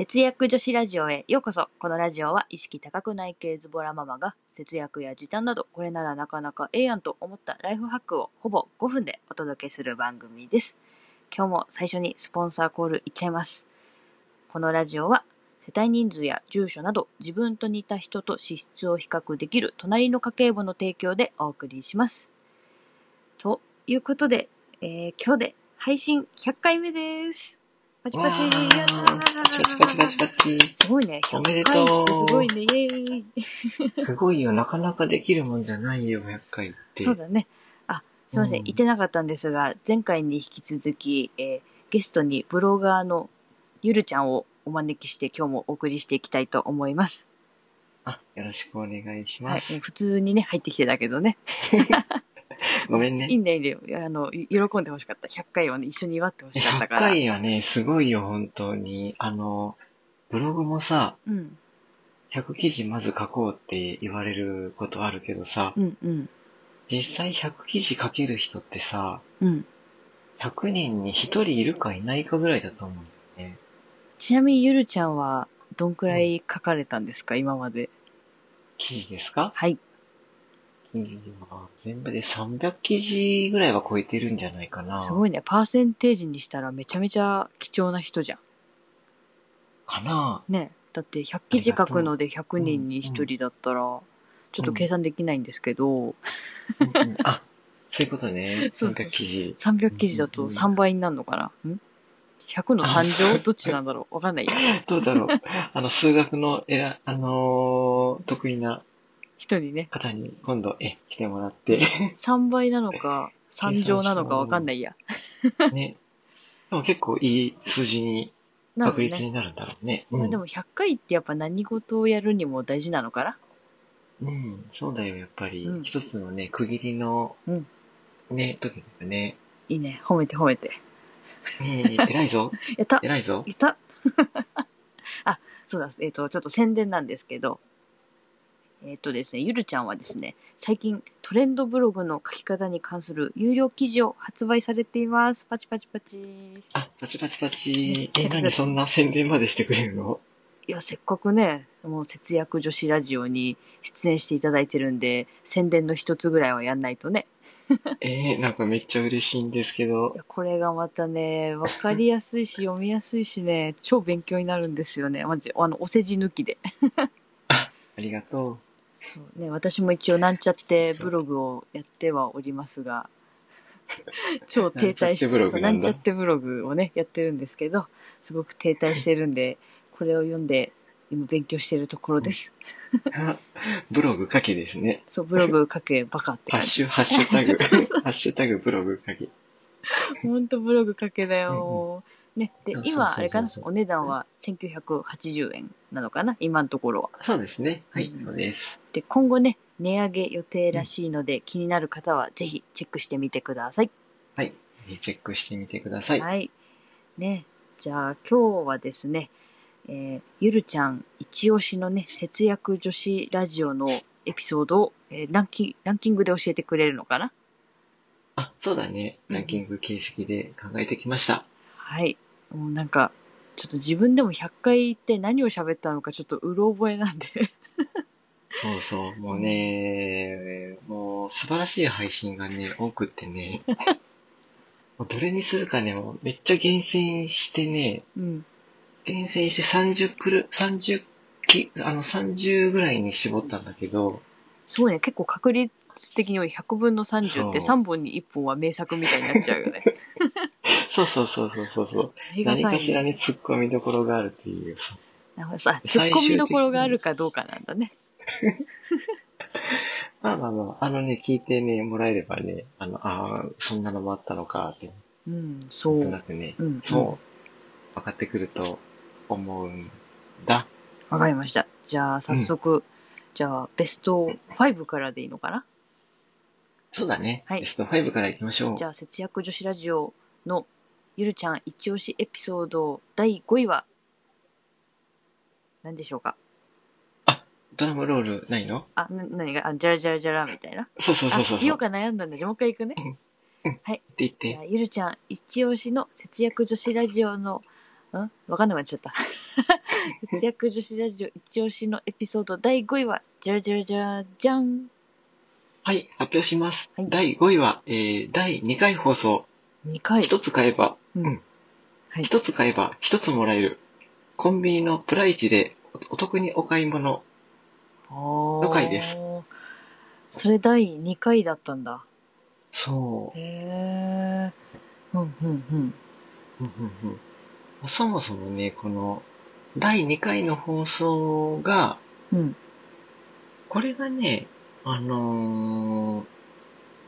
節約女子ラジオへようこそ。このラジオは意識高くない系ズボラママが節約や時短などこれならなかなかええやんと思ったライフハックをほぼ5分でお届けする番組です。今日も最初にスポンサーコールいっちゃいます。このラジオは世帯人数や住所など自分と似た人と資質を比較できる隣の家計簿の提供でお送りします。ということで、えー今日で配信100回目です。パチパチ、やったーパチパチパチパチパチ。すごいね。おめで100回とうすごいね。イエーイ。すごいよ。なかなかできるもんじゃないよ、100回って。そうだね。あ、すいません。うん言ってなかったんですが、前回に引き続き、えーゲストにブロガーのゆるちゃんをお招きして今日もお送りしていきたいと思います。あ、よろしくお願いしはい。ます。普通にね、入ってきてたけどね。ごめんね。いいんだよ、いいんだよ。あの、い喜んでほしかった。100回をね、一緒に祝ってほしかった100から。回はね、すごいよ、本当に。あの、ブログもさ、うん。100記事まず書こうって言われることあるけどさ、うんうん。実際100記事書ける人ってさ、うん。100人に1人いるかいないかぐらいだと思うんだよね。ちなみにゆるちゃんは、どんくらい書かれたんですか、今まで。記事ですか？はい。記事は全部で300記事ぐらいは超えてるんじゃないかな。すごいね。パーセンテージにしたらめちゃめちゃ貴重な人じゃん。かなねだって100記事書くので100人に1人だったら、ちょっと計算できないんですけど、うんうんあ、そういうことね。そうそう300記事。300記事だと3倍になるのかな、ん ?100 の3乗？どっちなんだろう？わかんないや。どうだろう。あの、数学のえら、あのー得意な人にね、方に今度、え、来てもらって、3倍なのか3乗なのかわかんないや。ね。でも結構いい数字に。確率になるんだろうね。うんまあでも100回ってやっぱ何事をやるにも大事なのかな？うん、そうだよ、やっぱり。うん一つのね、区切りの、うんね、時だよね。いいね。褒めて褒めて。えー、偉いぞ。やった偉いぞ。い たあ、そうだ、えっ、と、ちょっと宣伝なんですけど、えっ、とですね、ゆるちゃんはですね、最近トレンドブログの書き方に関する有料記事を発売されています。パチパチパチ。あ、パチパチパチ。え、うん何そんな宣伝までしてくれるの？いや、せっかくね、もう節約女子ラジオに出演していただいてるんで、宣伝の一つぐらいはやんないとね。えー、なんかめっちゃ嬉しいんですけどこれがまたね、わかりやすいし、読みやすいしね、超勉強になるんですよね。マジ、あの、お世辞抜きで。ありがとそうね、私も一応なんちゃってブログをやってはおりますが、超停滞してなんちゃってブログそうなだなんんちゃってブログをね、やってるんですけど、すごく停滞してるんで、これを読んで、今勉強してるところです。う。ブログ書きですね。そう、ブログ書けバカって感じ。ハッシュ、ハッシュタグ。ハッシュタグブログ書き。ほんとブログ書けだよ。ね、でそう、そう今、そうそうあれかな、お値段は1980円なのかな、今のところは。そうですね。はいうん、そうです。で、今後ね、値上げ予定らしいので、気になる方はぜひチェックしてみてください。はい。チェックしてみてください。はい。ね。じゃあ今日はですね、えーゆるちゃん一押しのね、節約女子ラジオのエピソードを、えーランキランキングで教えてくれるのかな？あ、そうだね。うんランキング形式で考えてきました。はい。もうなんか、ちょっと自分でも100回言って何を喋ったのかちょっとうろ覚えなんで。そうそう。もうね、もう素晴らしい配信がね、多くってね。もうどれにするかね、もうめっちゃ厳選してね、うん。厳選して30くる、30き、あの30ぐらいに絞ったんだけど、すごいね。結構確率的に多い100分の30ってそう3本に1本は名作みたいになっちゃうよね。そうそうそうそうそうそう。ありがたい、ね。何かしらに突っ込みどころがあるっていう。なるほどさ、突っ込みどころがあるかどうかなんだね。まあまあまあ、あのね、聞いてね、もらえればね、あの、ああ、そんなのもあったのかって、うん、そなんとう。なくね、うん、そう、分かってくると思うんだ。わかりました。じゃあ、早速、じゃあ、ベスト5からでいいのかな？そうだね。はいベスト5から行きましょう。じゃあ、節約女子ラジオのゆるちゃん一押しエピソード第5位は何でしょうか？ドラムロールないの？あ、な、何が？あ、じゃらじゃらじゃらみたいな？そうそうそうそうあ、そう。言おうか悩んだんだ。じゃあもう一回行くね。って言っじゃ。ゆるちゃん一押しの節約女子ラジオの、ん？わかんなくなっちゃった。節約女子ラジオ一押しのエピソード第5位は、じゃらじゃらじゃらじゃん。はい、発表します。はい第5位は、えー、第2回放送。2回。一つ買えば、うんうんはい。一つ買えば一つもらえる。コンビニのプライチでおお得にお買い物。のの回です。それ第2回だったんだ。そへえ。うんうんうん。う。うんうんうんそもそもね、この、第2回の放送が、うん。これがね、あのー、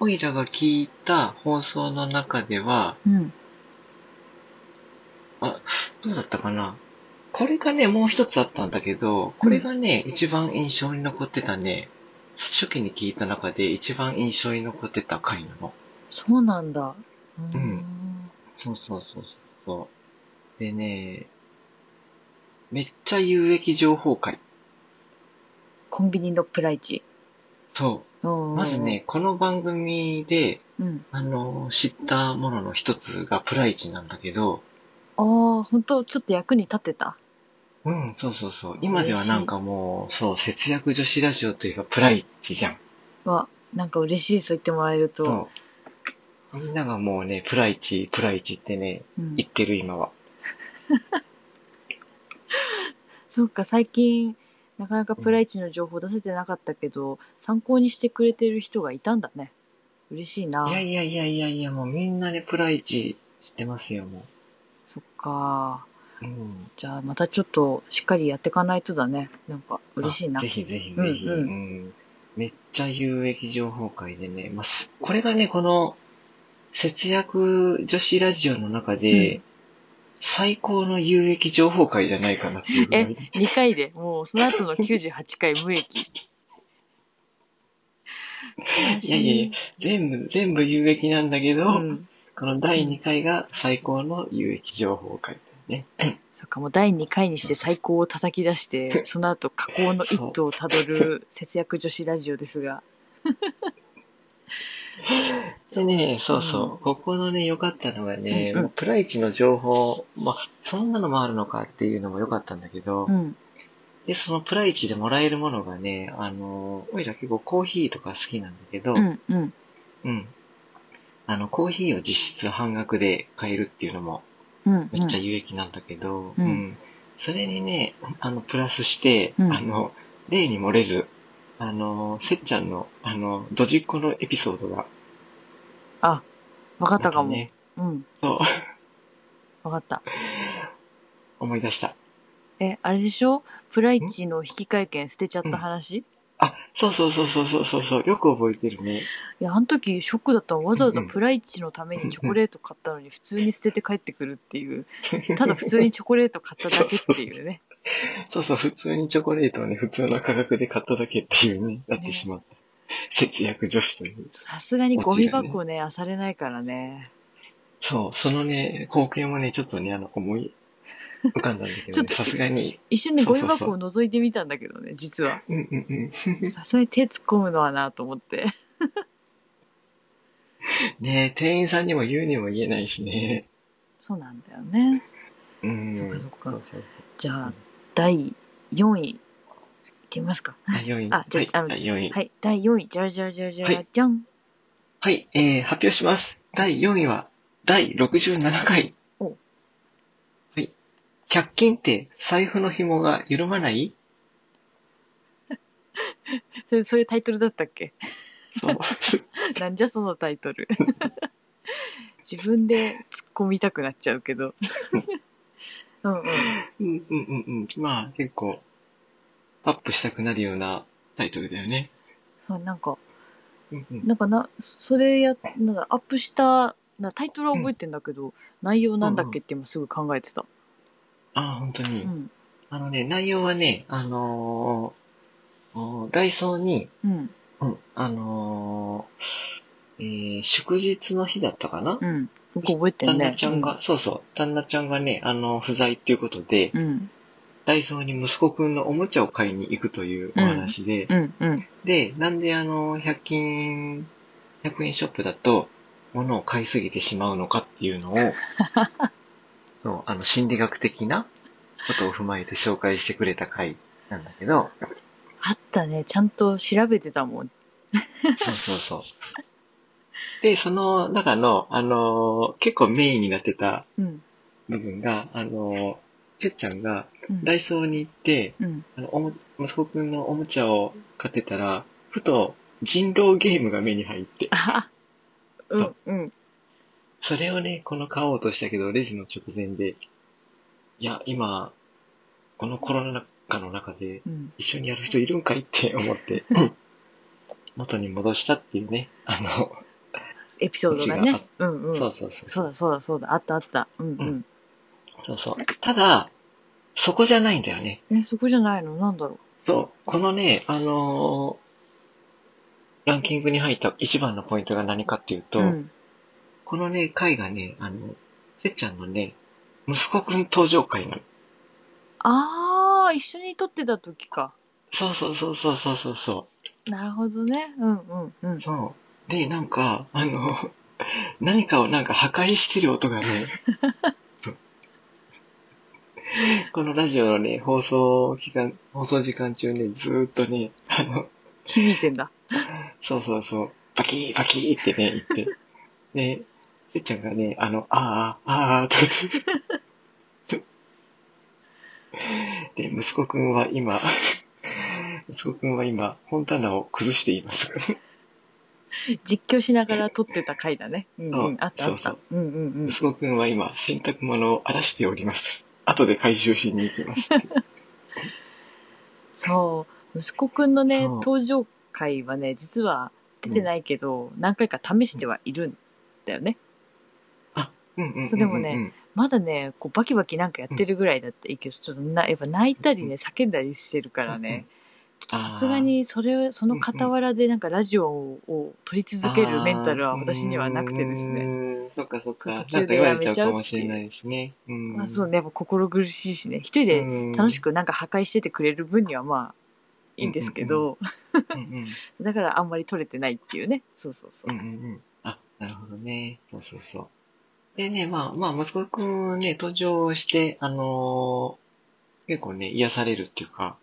おいらが聞いた放送の中では、うん。あ、どうだったかな？これがね、もう一つあったんだけど、これがね、一番印象に残ってたね、初期に聞いた中で一番印象に残ってた回なの。そうなんだ。ううんそうそうそうそう。でね、めっちゃ有益情報会。コンビニのプライチ。そうう。んまずね、、この番組で、うん。あの、知ったものの一つがプライチなんだけど、ああ、本当ちょっと役に立ってた。うん、そうそうそう。今ではなんかもう、そう、節約女子ラジオといえばプライチじゃん。わ、なんか嬉しい、そう言ってもらえると。みんながもうね、プライチ、プライチってね、うん言ってる今は。そうか、最近、なかなかプライチの情報出せてなかったけど、参考にしてくれてる人がいたんだね。嬉しいな。いやいやいやいやいや、もうみんなね、プライチ知ってますよ、もそっか。う。うん。じゃあ、またちょっとしっかりやっていかないとだね。なんか、嬉しいなあぜ。ひぜひぜひ。うんうんめっちゃ有益情報会でね、まあ、すこれがね、この、節約女子ラジオの中で、うん最高の有益情報会じゃないかなっていうえい。、2回で、もうその後の98回無益。いやいやいや、全部、全部有益なんだけど、うん。この第2回が最高の有益情報会だよね。そっか、もう第2回にして最高を叩き出して、その後加工の一途をたどる節約女子ラジオですが。でね、そうそう、うんここのね、良かったのがね、うんうんプライチの情報、まあ、そんなのもあるのかっていうのも良かったんだけど、うん。で、そのプライチでもらえるものがね、あの、おいら結構コーヒーとか好きなんだけど、うん、うん。うんあの、コーヒーを実質半額で買えるっていうのもうん。めっちゃ有益なんだけど、うんそれにね、あの、プラスして、うんあの、例に漏れず、あの、せっちゃんの、あの、ドジっ子のエピソードが、あ、わかったかも。ね、うん、そう、わかった。思い出した。え、あれでしょ？プライチの引換券捨てちゃった話、あ、そうそうそうそうそうそうそう、よく覚えてるね。いや、あの時ショックだったの。わざわざプライチのためにチョコレート買ったのに普通に捨てて帰ってくるっていう。ただ普通にチョコレート買っただけっていうね。そうそう、普通にチョコレートをね、普通の価格で買っただけっていうね、なってしまった。節約女子という。さすがにゴミ箱ね、漁れないからね。そう、そのね、光景もね、ちょっとね、あの、思い浮かんだんだけちょっとどね、さすがに、一瞬ね、ゴミ箱を覗いてみたんだけどね、実は。うんうんうん。さすがに手突っ込むのはなと思って。ね店員さんにも言うにも言えないしね。そうなんだよね。うん。そっかそっかそうそうじゃあ、第4位、いってみますか。第4位。あじゃああのはい、第4位。はい、第4位、じゃらじゃらじゃらじゃら、はいじゃん。はい、えー、発表します。第4位は、第67回。おはい。100均って財布の紐が緩まない？それ、そういうタイトルだったっけ？そう。なんじゃそのタイトル。自分で突っ込みたくなっちゃうけど。うんうん。うんうんうんうん。まあ、結構、アップしたくなるようなタイトルだよね。そうなんか、うんうん。なんかな、それや、なんかアップした、なタイトルは覚えてんだけど、内容なんだっけって今すぐ考えてた。ああ、本当に。うん。あのね、内容はね、あのーおダイソーに、うん。うん、あのーえー祝日の日だったかな、うん。僕覚えてんね。旦那ちゃんが、そうそう、旦那ちゃんがね、あの、不在っていうことで、うん。ダイソーに息子くんのおもちゃを買いに行くというお話で、うん。うん。で、なんであの、100均、100円ショップだと、物を買いすぎてしまうのかっていうのを、そうあの、心理学的なことを踏まえて紹介してくれた回なんだけど、あったね。ちゃんと調べてたもん。そうそうそう。で、その中の、あのー結構メインになってたうん。部分が、あのーせっちゃんがうん。ダイソーに行って、うん。あの息子くんのおもちゃを買ってたら、ふと人狼ゲームが目に入って、あうんそ。うん。それをね、この買おうとしたけど、レジの直前で、いや、今、このコロナ禍の中でうん。一緒にやる人いるんかいって思って、元に戻したっていうね、あの、エピソードがね。うんうん。そうそうそう。そうだそうだそうだ。あったあった。うんう。うんそうそう。ただ、そこじゃないんだよね。え、そこじゃないの？なんだろそう。このね、あのーランキングに入った一番のポイントが何かっていうう。と、うん。このね、回がね、あの、せっちゃんのね、息子くん登場回なの。あー、一緒に撮ってた時か。そうそうそうそうそうそうそなるほどね。うんうんうんう。。そう。で、なんか、あの、何かをなんか破壊してる音がね、そ うこのラジオのね、放送期間、放送時間中ね、ずーっとね、あの、響いてんだ。そうそうそう、バキーバキーってね、言って、で、せっちゃんがね、あの、あー、あー、と言って、で、息子くんは今、息子くんは今、本棚を崩しています。実況しながら撮ってた回だね。うんうん。あったあったそうそう。うんうんうん。息子くんは今、洗濯物を荒らしております。後で回収しに行きます。そう。息子くんのね、登場回はね、実は出てないけど、何回か試してはいるんだよね。そうでもね、まだね、こうバキバキなんかやってるぐらいだったらいいけど、ちょっとな、やっぱ泣いたりね、叫んだりしてるからね、さすがにそれ、その傍らでなんかラジオを撮り続けるメンタルは私にはなくてですね。ね。そっかそっか。途中でやめちゃうかもしれないしね。うんまあそうね、やっぱ心苦しいしね、一人で楽しくなんか破壊しててくれる分にはまあ、いいんですけど、だからあんまり撮れてないっていうね。そうそうそうう。んうんうん。あ、なるほどね。そうそうそう。でね、まあ、まあ、息子くんね、登場して、あのー結構ね、癒されるっていうか、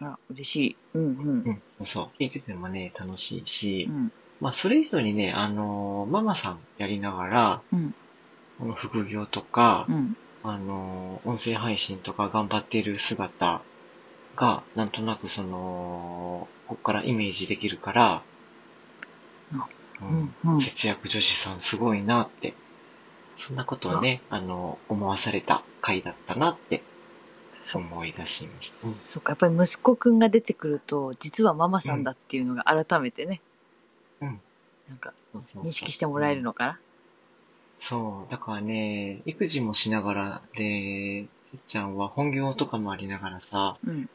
あ、嬉しい。うんうん。うん、そう。聞いててもね、楽しいし、うん。まあ、それ以上にね、あのーママさんやりながら、うん。この副業とか、うん。あのー音声配信とか頑張っている姿が、なんとなくその、ここからイメージできるから、うん。うん。節約女子さんすごいなって、そんなことをね、あの、思わされた回だったなってそう。思い出しました。うんそっか、やっぱり息子くんが出てくると、実はママさんだっていうのが改めてね。うん。なんか、認識してもらえるのかな？そう。だからね、育児もしながら、で、せっちゃんは本業とかもありながらさ、うん。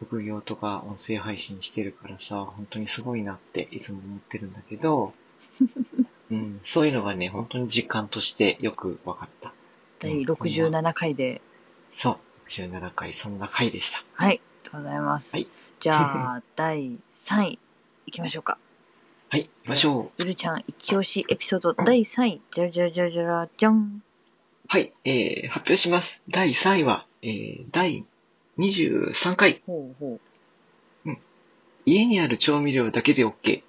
副業とか音声配信してるからさ、本当にすごいなっていつも思ってるんだけど、うん、そういうのがね、本当に実感としてよく分かった。第67回で。そう。17回、そんな回でした。はい。ありがとうございます。はいじゃあ、第3位、いきましょうか。はい、行きましょう。ゆるちゃん一押しエピソード第3位、じゃらじゃらじゃらじゃらじゃん。はい、えー、発表します。第3位は、えー、第23回、ほうほ家にある調味料だけで OK。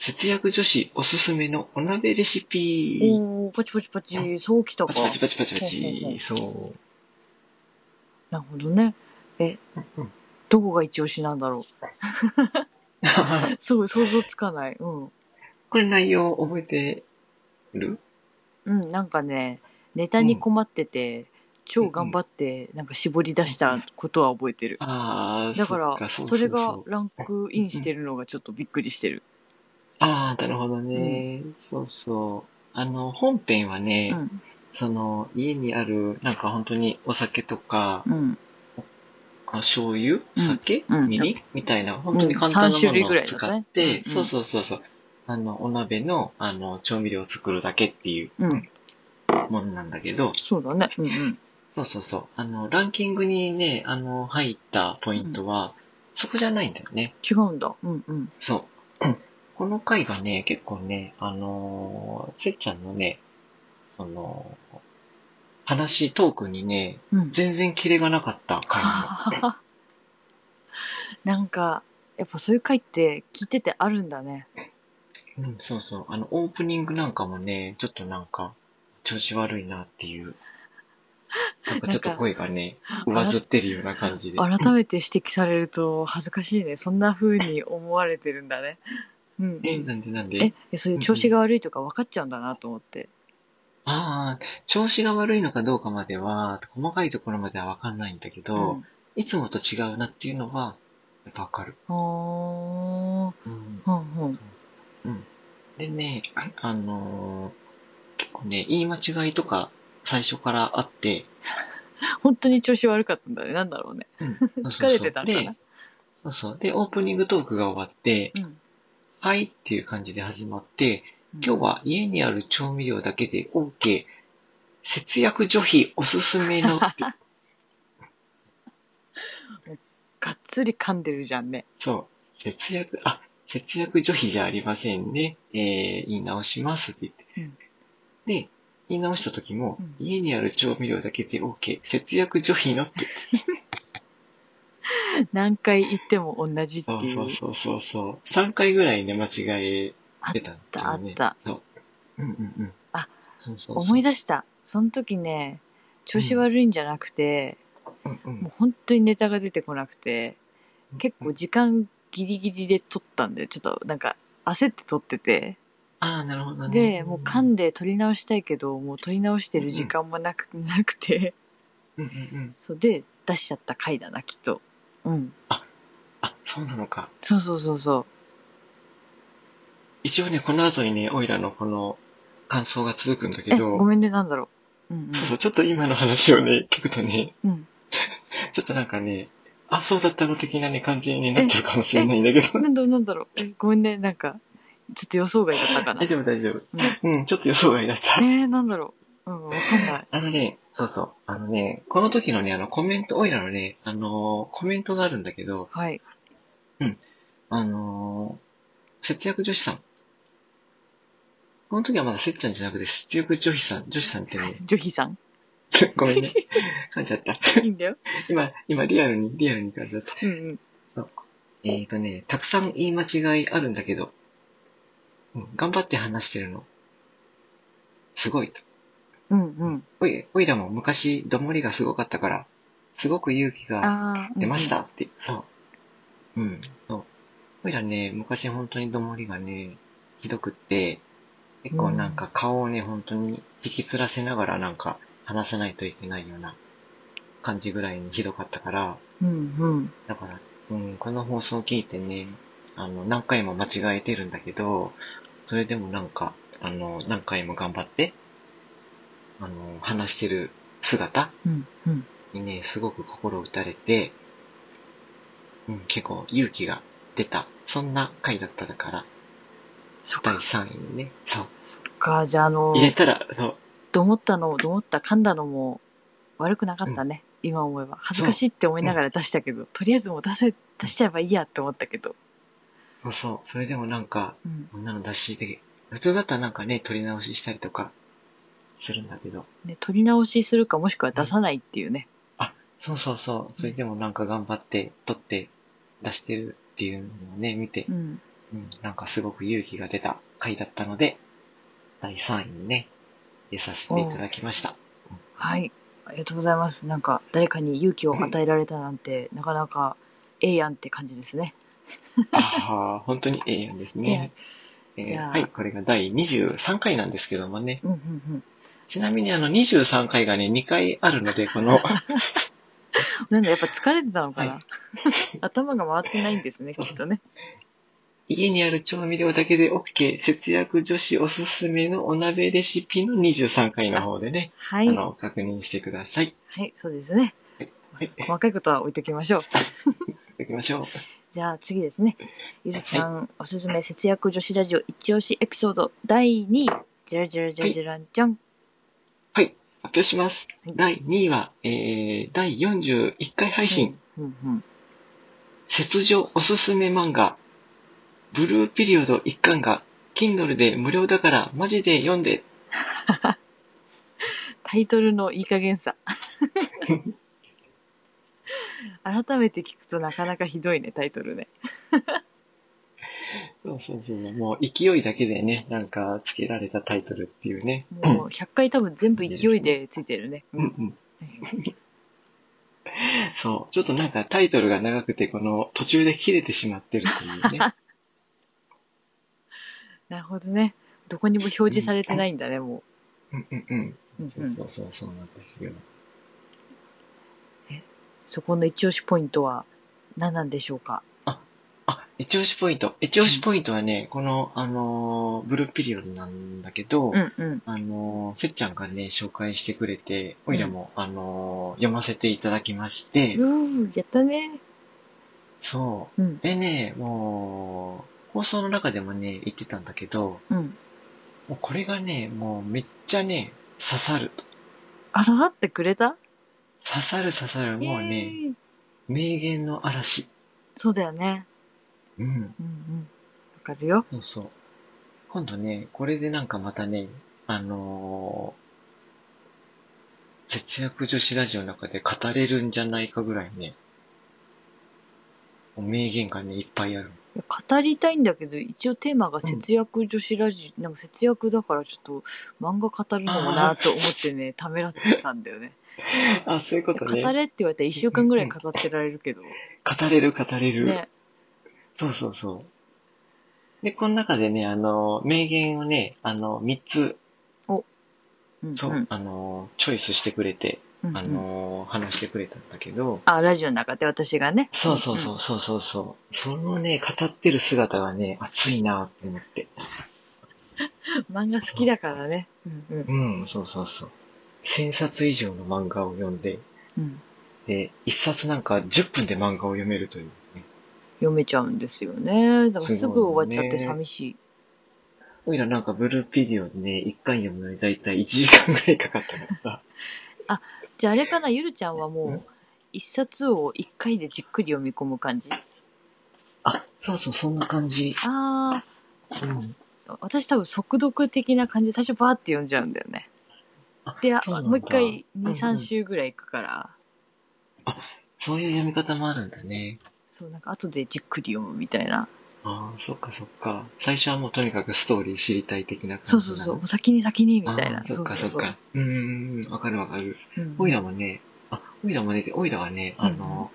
節約女子おすすめのお鍋レシう。ピ。おー、パチパチパチ、そうきたか。パチパチパチパチパチ。そなるほどね。え、う。うんどこが一押しなんだろう。すごい想像つかない。うん。これ内容覚えてる？うん、なんかね、ネタに困ってて、超頑張って、なんか絞り出したことは覚えてる。ああ、だから、そっそれがランクインしてるのがちょっとびっくりしてる。ああ、なるほどね、そうそう。あの、本編はうね、ん。その、家にある、なんか本当にお酒とか、うん。あ醤油？うん酒、うんみりんみたいな、本当に簡単なものを使って、うんそうそうそうそう。あの、お鍋の、あの、調味料を作るだけっていううん。ものなんだけど、そうだね。うんうん。そうそうそう。あの、ランキングにね、あの、入ったポイントは、そこじゃないんだよね。違うんだ。うんうん。そう。この回がね、結構ね、あのーせっちゃんのね、その、話、トークにね、うん。全然キレがなかった回なの。なんか、やっぱそういう回って聞いててあるんだね。うん、そうそう。あの、オープニングなんかもね、ちょっとなんか、調子悪いなっていう。なんかちょっと声がね、上ずってるような感じで。改めて指摘されると恥ずかしいね。そんな風に思われてるんだね。うん。え、なんでなんえで、えそういう調子が悪いとか分かっちゃうんだなと思って。ああ、調子が悪いのかどうかまでは、細かいところまではわかんないんだけど、うんいつもと違うなっていうのは、やっぱわかる。ほー。うん。ほん。うん。でね、あのー結構ね、言い間違いとか最初からあって、本当に調子悪かったんだね。なんだろうね。疲れてたんかなで。そうそう。で、オープニングトークが終わって、うん。はいっていう感じで始まって、今日は家にある調味料だけで OK。節約除費おすすめのって。がっつり噛んでるじゃんね。そう。節約、あ、節約除費じゃありませんね。えー、言い直しますって言って。うんで、言い直した時も、うん家にある調味料だけで OK。節約除費のって。何回言っても同じっていう。そうそうそうそう。3回ぐらいね、間違えてたんだよね。あったそう。うんうんうん。あ、そうそう思い出した。その時ね、調子悪いんじゃなくて、うんうんもう本当にネタが出てこなくて、結構時間ギリギリで撮ったんで、ちょっとなんか焦って撮ってて、ああ、なるほどね。で、もう噛んで撮り直したいけど、もう撮り直してる時間もなく、なくて、うんうんうん。そうで、出しちゃった回だな、きっと。うん。あ、そうなのか。そうそうそうそ一応ね、この後にね、オイラのこの感想が続くんだう。え、けど、ごめんね、なんだろう。うんそうそう、ちょっと今の話をね、聞くとね、うん。うん。ちょっとなんかね、あ、そうだったの的なね、感じになっちゃうかもしれないんだけど。なんだろう、なんだろう。え、ごめんね、なんか、ちょっと予想外だったかな大。丈夫大丈夫。うんうん、ちょっと予想外だった。えー、なんだろう。うん、わかんない。あのね、そうそう。あのね、この時のね、あのコメント、オイラのね、あのーコメントがあるんだけど、はい。あのー節約女子さん。この時はまだせっちゃんじゃなくて、節約女子さん、女子さんってね、ジョヒさん。ごめんね。噛んじゃった。いいんだよ。今、今リアルに、リアルに噛んじゃった。うんうん。えーとね、たくさん言い間違いあるんだけど、うん、頑張って話してるの。すごいと。うんうん。おい、おいらも昔、どもりがすごかったから、すごく勇気が。出ましたって、そう。うん、そう。おいらね、昔本当にどもりがね、ひどくって、結構なんか顔をね、本当に引きつらせながらなんか話さないといけないような感じぐらいにひどかったから、うんうん。だから、うん、この放送を聞いてね、あの、何回も間違えてるんだけど、それでもなんか、あの、何回も頑張って、あの、話してる姿うんうん。にね、すごく心打たれて、うん、結構勇気が出た、そんな回だったから、第そっか。3位にね、そう、そっか。じゃあ、あの入、れたら、そう、ど思ったの、ど思った、噛んだのも悪くなかったね。今思えば。恥ずかしいって思いながら出したけど、とりあえずもう出せ、出しちゃえばいいやって思ったけど。そうそう、それでもなんか、うん。こんなの出しで、普通だったらなんかね、撮り直ししたりとか、するんだけど、ね、取り直しするかもしくは出さないっていうね。そうそうそう。それでもなんか頑張って撮って出してるっていうのをね、見てう、ん。うん、なんかすごく勇気が出た回だったので、第3位にね、入れさせていただきました。はい。ありがとうございます。なんか、誰かに勇気を与えられたなんて、なかなか、ええやんって感じですね。ああ、本当にええやんですね。えーじゃあはい、これが第23回なんですけどもね。うんうんうん。ちなみにあの23回がね、2回あるので、この、なんだ、やっぱ疲れてたのかな、は 頭が回ってないんですね、きっとね。家にある調味料だけで OK、節約女子おすすめのお鍋レシピの23回の方でね、はい。あの、確認してください。いはい、そうですね。はい細かいことは置いときましょう。ただきましょう。じゃあ次ですね。ゆるちゃん、おすすめ節約女子ラジオ一押しエピソード第2位。じゃらじゃらじゃらじゃらんじゃん。はい、発表します。はい第2位は、えー、第41回配信、うんうん。雪女おすすめ漫画、ブルーピリオド1巻が、Kindle で無料だからマジで読んで。タイトルのいい加減さ。改めて聞くとなかなかひどいね、タイトルね。そうそうそう。もう勢いだけでね、なんか付けられたタイトルっていうね。もう100回多分全部勢いでついてるね。うんうん。そう。ちょっとなんかタイトルが長くて、この途中で切れてしまってるっていうね。なるほどね。どこにも表示されてないんだね、もうんうんうん。うんそうそうそう、そうなんですよ。う。そこの一押しポイントは何なんでしょうか？あ、一押しポイント。一押しポイントはね、この、あのーブルーピリオドなんだけど、うんうん。あのーせっちゃんがね、紹介してくれて、おいらも、あのー読ませていただきまして、うー、やったね。そう。うん。でね、もう、放送の中でもね、言ってたんだけど、うん。もうこれがね、もうめっちゃね、刺さる。あ、刺さってくれた？刺さる刺さる、もうね、名言の嵐。そうだよね。うん。うんうん。わかるよ。そうそう。今度ね、これでなんかまたね、あのー節約女子ラジオの中で語れるんじゃないかぐらいね、名言がね、いっぱいある。語りたいんだけど、一応テーマが節約女子ラジオ、なんか節約だからちょっと漫画語るのもなと思ってね、ためらってたんだよね。あ、そういうこと語ね。れって言われたら一週間ぐらい語ってられるけど。語れる語れる。ね。そうそうそう。で、この中でね、あの、名言をね、あの、3つ、うん、そう、んあの、チョイスしてくれて、うんうんあの、話してくれたんだけど、あ、ラジオの中で私がね。そうそうそうそうそうそう。そのね、語ってる姿がね、熱いなって思って。うん。漫画好きだからね。うんうん。うん、そうそうそう。1000冊以上の漫画を読んで、うん。で、1冊なんか10分で漫画を読めるというね。読めちゃうんですよね。だからすぐ終わっちゃって寂しい。おいらなんかブルーピディオでね、1回読むのにだいたい1時間ぐらいかかったからさ。じゃああれかな、ゆるちゃんはもうんう、一冊を一回でじっくり読み込む感じ？あ、そうそう、そんな感じ。あうん。あ、私多分速読的な感じで最初バーって読んじゃうんだよね。あで、もう一回2、うんうん3週ぐらい行くから、そういう読み方もあるんだね。そう、なんか後でじっくり読むみたいな。ああ、そっかそっか。最初はもうとにかくストーリー知りたい的な感じそうそうそう、もう先に先にみたいな。そっかそっか。うんうんうん、わかるわかる。そう。うんオイラもね、あ、オイラもね、オイラはね、あの、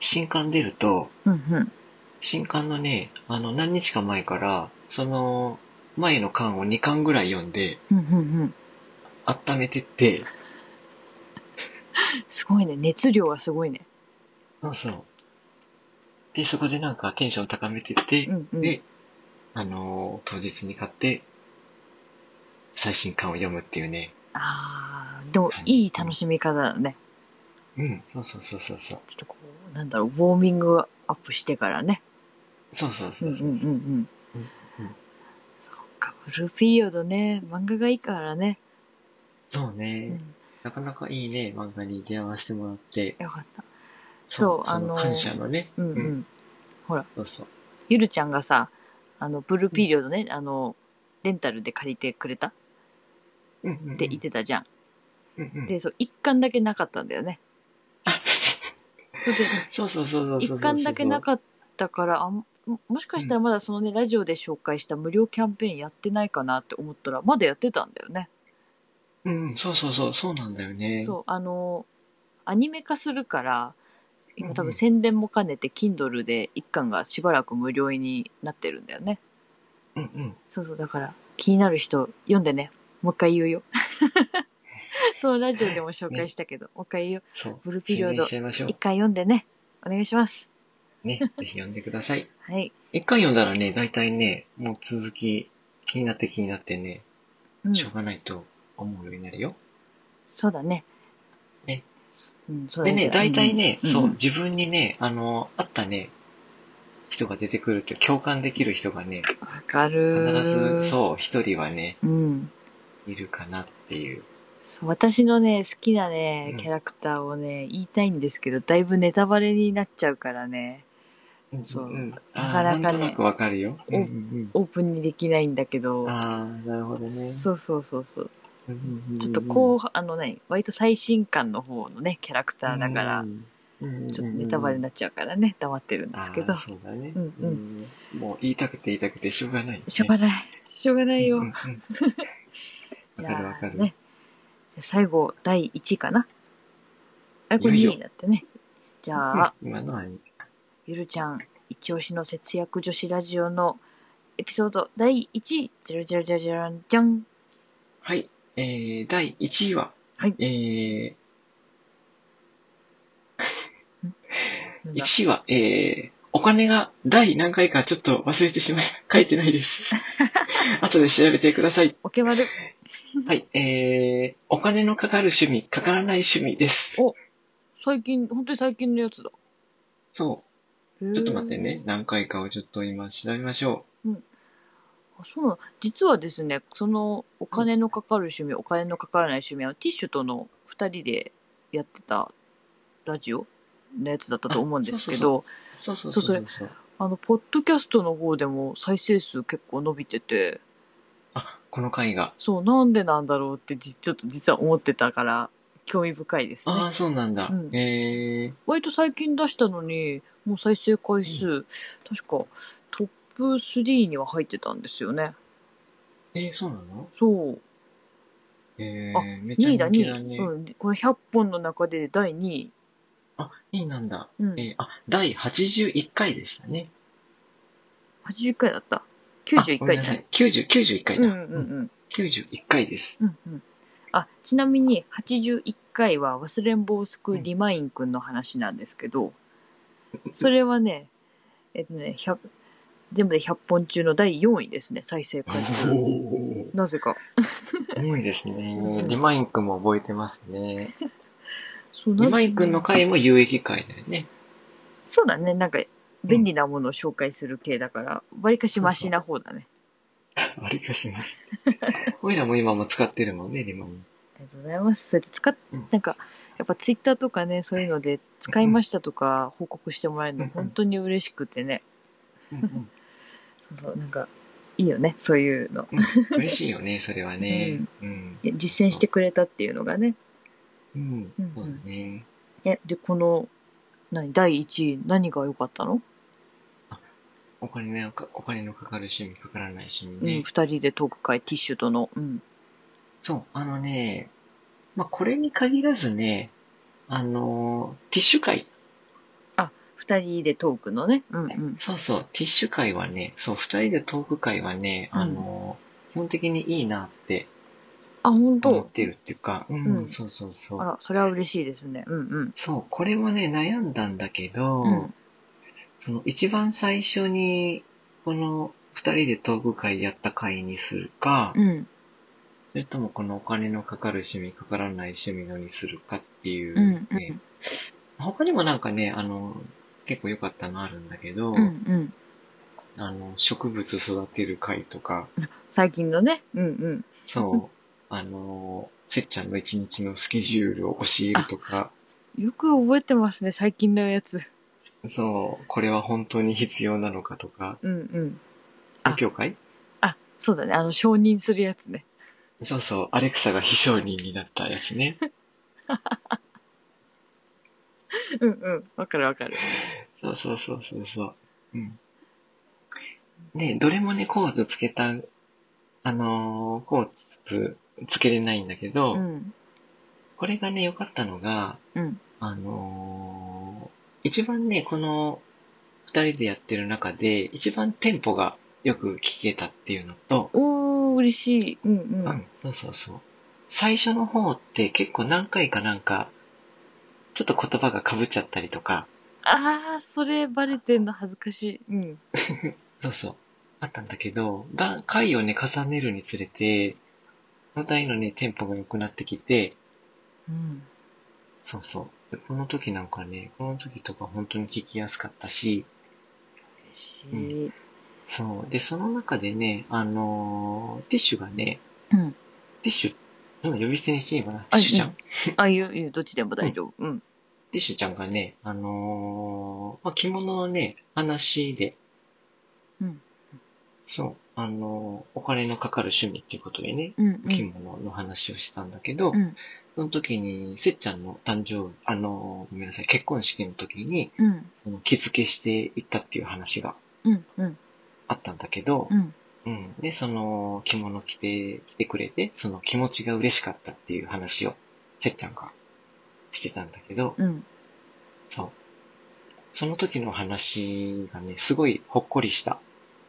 新刊出ると、うんうん。新刊のね、あの、何日か前から、その、前の巻を2巻ぐらい読んで、うんうんうん。温めてって、すごいね。熱量がすごいね。そうそう。で、そこでなんかテンション高めてって、うんうん。で、あのー当日に買って、最新刊を読むっていうね。ああ、でもいい楽しみ方だね。うん、そうそうそうそうそう。ちょっとこう、なんだろう、ウォーミングアップしてからね。そうそううんそううんそうう。うんうん。うんそっか、ブルーピリオドね、漫画がいいからね。そううね、ん、なかなかいいね、漫画に出会わせてもらって。よかった。そうあのー感謝のね。うんうん。そうそう。ゆるちゃんがさ、あの、ブルーピリオドね、あの、レンタルで借りてくれた？っうんうんうん。て言ってたじゃん。うんうんで、そう、一巻だけなかったんだよね。それで、そうそうそうそうそうそう。一巻だけなかったから、あももしかしたらまだそのね、ラジオで紹介した無料キャンペーンやってないかなって思ったら、まだやってたんだよね。うんうん、そうそうそう、そうなんだよね。そう、あの、アニメ化するから、今多分宣伝も兼ねて、Kindle で一巻がしばらく無料になってるんだよね。うんうん。そうそう、だから気になる人読んでね。もう一回言うよ。そう、ラジオでも紹介したけど、もう一回言うよ。そう。ブルーピリオド一回読んでね。お願いします。う。ね、ぜひ読んでください。はい。一回読んだらね、大体ね、もう続き、気になって気になってね、うん。しょうがないと思うようになるよ。そうだね。ね。うん、そうでね、大体ね、そう、うん。うん自分にね、あの、あったね、人が出てくるって共感できる人がね、わかる必ーず、そう、一人はね、うん。いるかなっていう。そう私のね、好きなねう、ん。キャラクターをね、言いたいんですけど、だいぶネタバレになっちゃうからね、そうなかなかねわかるよ。おうんうんオープンにできないんだけどうん、ああ、なるほどね。そうそうそうそう。うんうんうんちょっとこう、あのね、割と最新刊の方のね、キャラクターだから、うんちょっとネタバレになっちゃうからね、黙ってるんですけどそうだね。うんうんもう言いたくて言いたくてしょうがないね。しょうがない。しょうがないよ。じかるわかる。ゃあね、じゃあ最後、第1位かな？あれ、これ2いよいよ位だってね。じゃあ、今のは、ゆるちゃん、一押しの節約女子ラジオのエピソード第1位、じゃらじゃらじゃらじゃらんじゃん。はい。えー、第1位は、はいえー、なん だ1位は、えー、お金が第何回かちょっと忘れてしまい、書いてないです。後で調べてください。おけまる。はい。えー、お金のかかる趣味、かからない趣味です。最近、本当に最近のやつだ。そう。ちょっと待ってね。。何回かをちょっと今調べましょあそうなの実はですね、そのお金のかかる趣味、お金のかからない趣味は、ティッシュとの2人でやってたラジオのやつだったと思うんですけど、う。そうそうそうそうそう。あの、ポッドキャストの方でも再生数結構伸びてて、あ、この回が。そう、なんでなんだろうってじちょっと実は思ってたから、興味深いですね。ああ、そうなんだ。うんえー、割と最近出したのに、もう再生回数、確かトップ3には入ってたんですよね。えー、そうなの？そう。えあー、めっちゃ2位だ、2位。うん。この100本の中で第2位。あ、2位なんだ。うん。えー、あ、第81回でしたね。80回だった。91あごめんなさ回じゃないい。。90、91回だ。うんうんうん。91回です。うんうん。あ、ちなみに81回は忘れん坊を救うリマインくんの話なんですけど、それはね、えっとね、100全部で100本中の第4位ですね、再生回数。おなぜか。多いですねう。んリマイン君も覚えてますね。そうリマイン君の回も有益回だよね。そうだね、なんか便利なものを紹介する系だから、わりかしマシな方だね。ありかします。おいらも今も使ってるもんね、リマイン。ありがとうございます。そうやって使っうん、なんか、やっぱツイッターとかね、そういうので使いましたとか報告してもらえるのうん本当に嬉しくてね。うんうんそうそう、なんか、いいよね、そういうの。嬉しいよね、それはね。うん。で実践してくれたっていうのがね。うんうん。そうだね。え、で、この、何、第1位、何が良かったの、お金のか、お金のかかる趣味、かからない趣味うん、ね。二人でトーク会、ティッシュとの。うん。そう、あのね、まあ、これに限らずね、あの、ティッシュ会。二人でトークのね。うんうん。そうそう、ティッシュ会はね、そう、二人でトーク会はね、うんあの、基本的にいいなってあ、本思っ当てるっていうか、うん、うんそうそうそう。あら、それは嬉しいですね。うんうん。そう、これもね、悩んだんだけど、うんその一番最初に、この二人でトーク会やった会にするか、うん。それともこのお金のかかる趣味、かからない趣味のにするかっていう、うんね他にもなんかね、あの、結構良かったのあるんだけど、うんうん。あの、植物育てる会とか、最近のね。うんうん。そう、あの、せっちゃんの一日のスケジュールを教えるとか、よく覚えてますね、最近のやつ。そう、これは本当に必要なのかとか、うんうん。あ勉強会？あ、そうだね。あの、承認するやつね。そうそう、アレクサが非承認になったやつね。うんうん。わかるわかる。そうそうそうそうそう。うん。で、どれもね、コードつけた、あのーコードつつけれないんだけど、うん。これがね、良かったのが、うん。あのー一番ね、この二人でやってる中で、一番テンポがよく聞けたっていうのと、おー、嬉しい。うんうん。うん、そうそうそう。最初の方って結構何回かなんか、ちょっと言葉が被っちゃったりとか、あー、それバレてんの恥ずかしい。うん。そうそう。あったんだけど、だ回をね、重ねるにつれて、この台のね、テンポが良くなってきて、うん。そうそう。でこの時なんかね、この時とか本当に聞きやすかったし、嬉しい。そう。で、その中でね、あのーティッシュがね、うん。ティッシュ、どんな呼び捨てにしていいのかな？ティッシュちゃん、あ、いう、いう、どっちでも大丈夫。うん。ティッシュちゃんがね、あのーまあ、着物のね、話で、うん。そう、あのーお金のかかる趣味っていうことでね、うん。着物の話をしてたんだけど、うん。その時に、せっちゃんの誕生、あのーごめんなさい、結婚式の時に、うん。その着付けしていったっていう話が。あったんだけどう、ん。うん。で、その着物着て、着てくれて、その気持ちが嬉しかったっていう話を、せっちゃんがしてたんだけど、うん。そう。その時の話がね、すごいほっこりした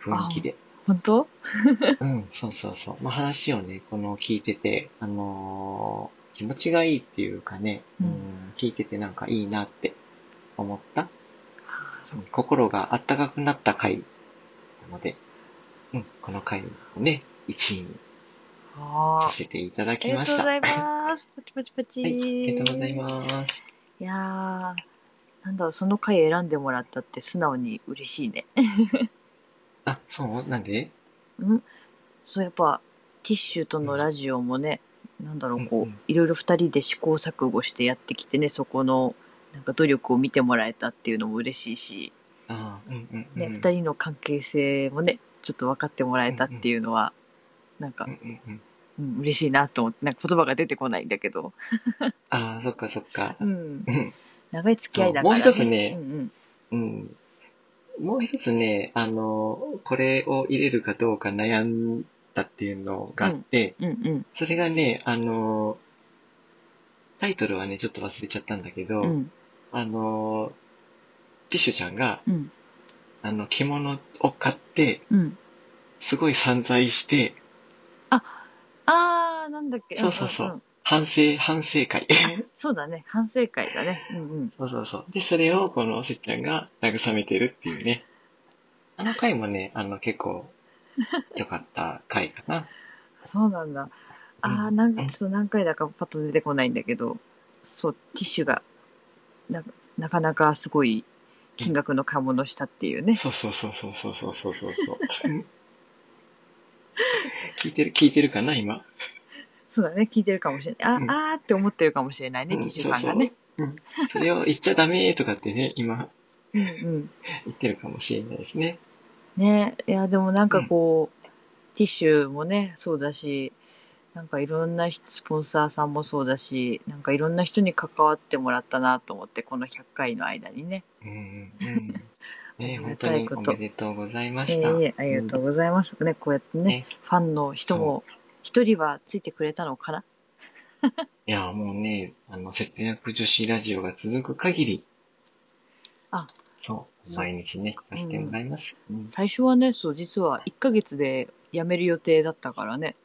雰囲気で。本当？うん、そうそうそう。まあ、話をね、この聞いてて、あのー気持ちがいいっていうかね、ううんん、聞いててなんかいいなって思った。心があったかくなった回なので、うん、この回をね、1位にああさ。せていただあきました。りがとうございます。パチパチパチ。はい、ありがとうございます。いやー、なんだろう、その回選んでもらったって素直に嬉しいね。あ、そう？なんで？うんそう、やっぱ、ティッシュとのラジオもね、なんだろう、こういろいろ二人で試行錯誤してやってきてね、そこの、なんか努力を見てもらえたっていうのも嬉しいし。ね、二人の関係性もね、ちょっと分かってもらえたっていうのは、なんかうん、うんうん。うん、嬉しいなと思って、なんか言葉が出てこないんだけど、ああ、そっかそっか。うん。うん。長い付き合いだから、そうもう一つねうんうん。うん。もう一つね、あの、これを入れるかどうか悩んだっていうのがあって、うんうん。それがね、あの、タイトルはね、ちょっと忘れちゃったんだけど、うん。ああの、ティッシュちゃんが、うん。あの、着物を買って、うん。すごい散財して、あー、なんだっけ？そうそうそうんん反省、反省会。んそうだね。反省会だね。うんうん。そうそうそう。で、それをこのせっちゃんが慰めてるっていうね。あの回もね、あの結構 良かった回かな。そうなんだ。あー、うんなんかちょっと何回だかパッと出てこないんだけど、そう、ティッシュが、ななかなかすごい金額の買い物したっていうね。そうそうそうそうそうそうそうそうそう。聞いてる、聞いてるかな、今？そうだね。聞いてるかもしれない。あ、うんあーって思ってるかもしれないね、うんティッシュさんがね。そうそううん。それを言っちゃダメとかってね、今うんうん。言ってるかもしれないですね。ねいや、でもなんかこう、ティッシュもね、そうだし、なんかいろんな人スポンサーさんもそうだし、なんかいろんな人に関わってもらったなと思って、この100回の間にね。うんうんうん。ね、本当におめでとうございまえした。えありがとうございます。ね、こうやってね、ねファンの人も一人はついてくれたのかな？いや、もうね、あの、節約女子ラジオが続く限り、あ、毎日ね、させてもらいます。うん最初はね、そう、実は1ヶ月で辞める予定だったからね。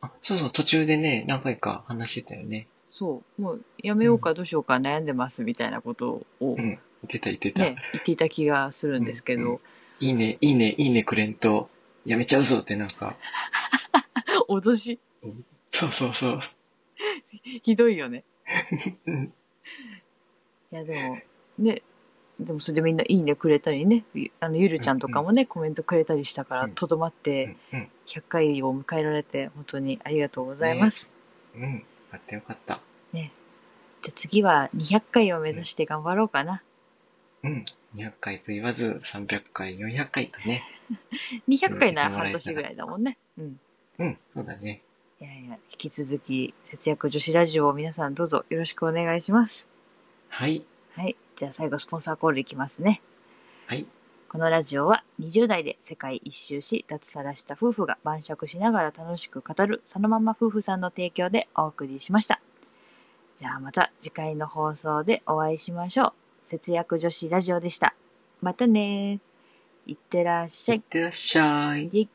あ、そうそう、途中でね、何回か話してたよね。そう、もう辞めようかどうしようか悩んでますみたいなことをうん、言ってた言ってた。ね、言っていた気がするんですけど、うんうんいいね、いいね、いいねくれんと、やめちゃうぞってなんか、脅し、そうそうそう。ひどいよね。うんいや、でも、ね、でもそれでみんないいねくれたりね、ゆあのゆるちゃんとかもね、コメントくれたりしたから、うんとどまってうん、うん、100回を迎えられて、本当にありがとうございます。うん。よかったよかった。ね。じゃあ次は200回を目指して頑張ろうかな。うん。200回と言わず、300回、400回とね。200回なら半年ぐらいだもんね。うん。うん、そうだね。いやいや、引き続き、節約女子ラジオを皆さんどうぞよろしくお願いします。はい。はい。じゃあ最後、スポンサーコールいきますね。はい。このラジオは20代で世界一周し脱サラした夫婦が晩酌しながら楽しく語るそのまま夫婦さんの提供でお送りしました。じゃあまた次回の放送でお会いしましょう。節約女子ラジオでした。またねいってらっしゃい。いってらっしゃい。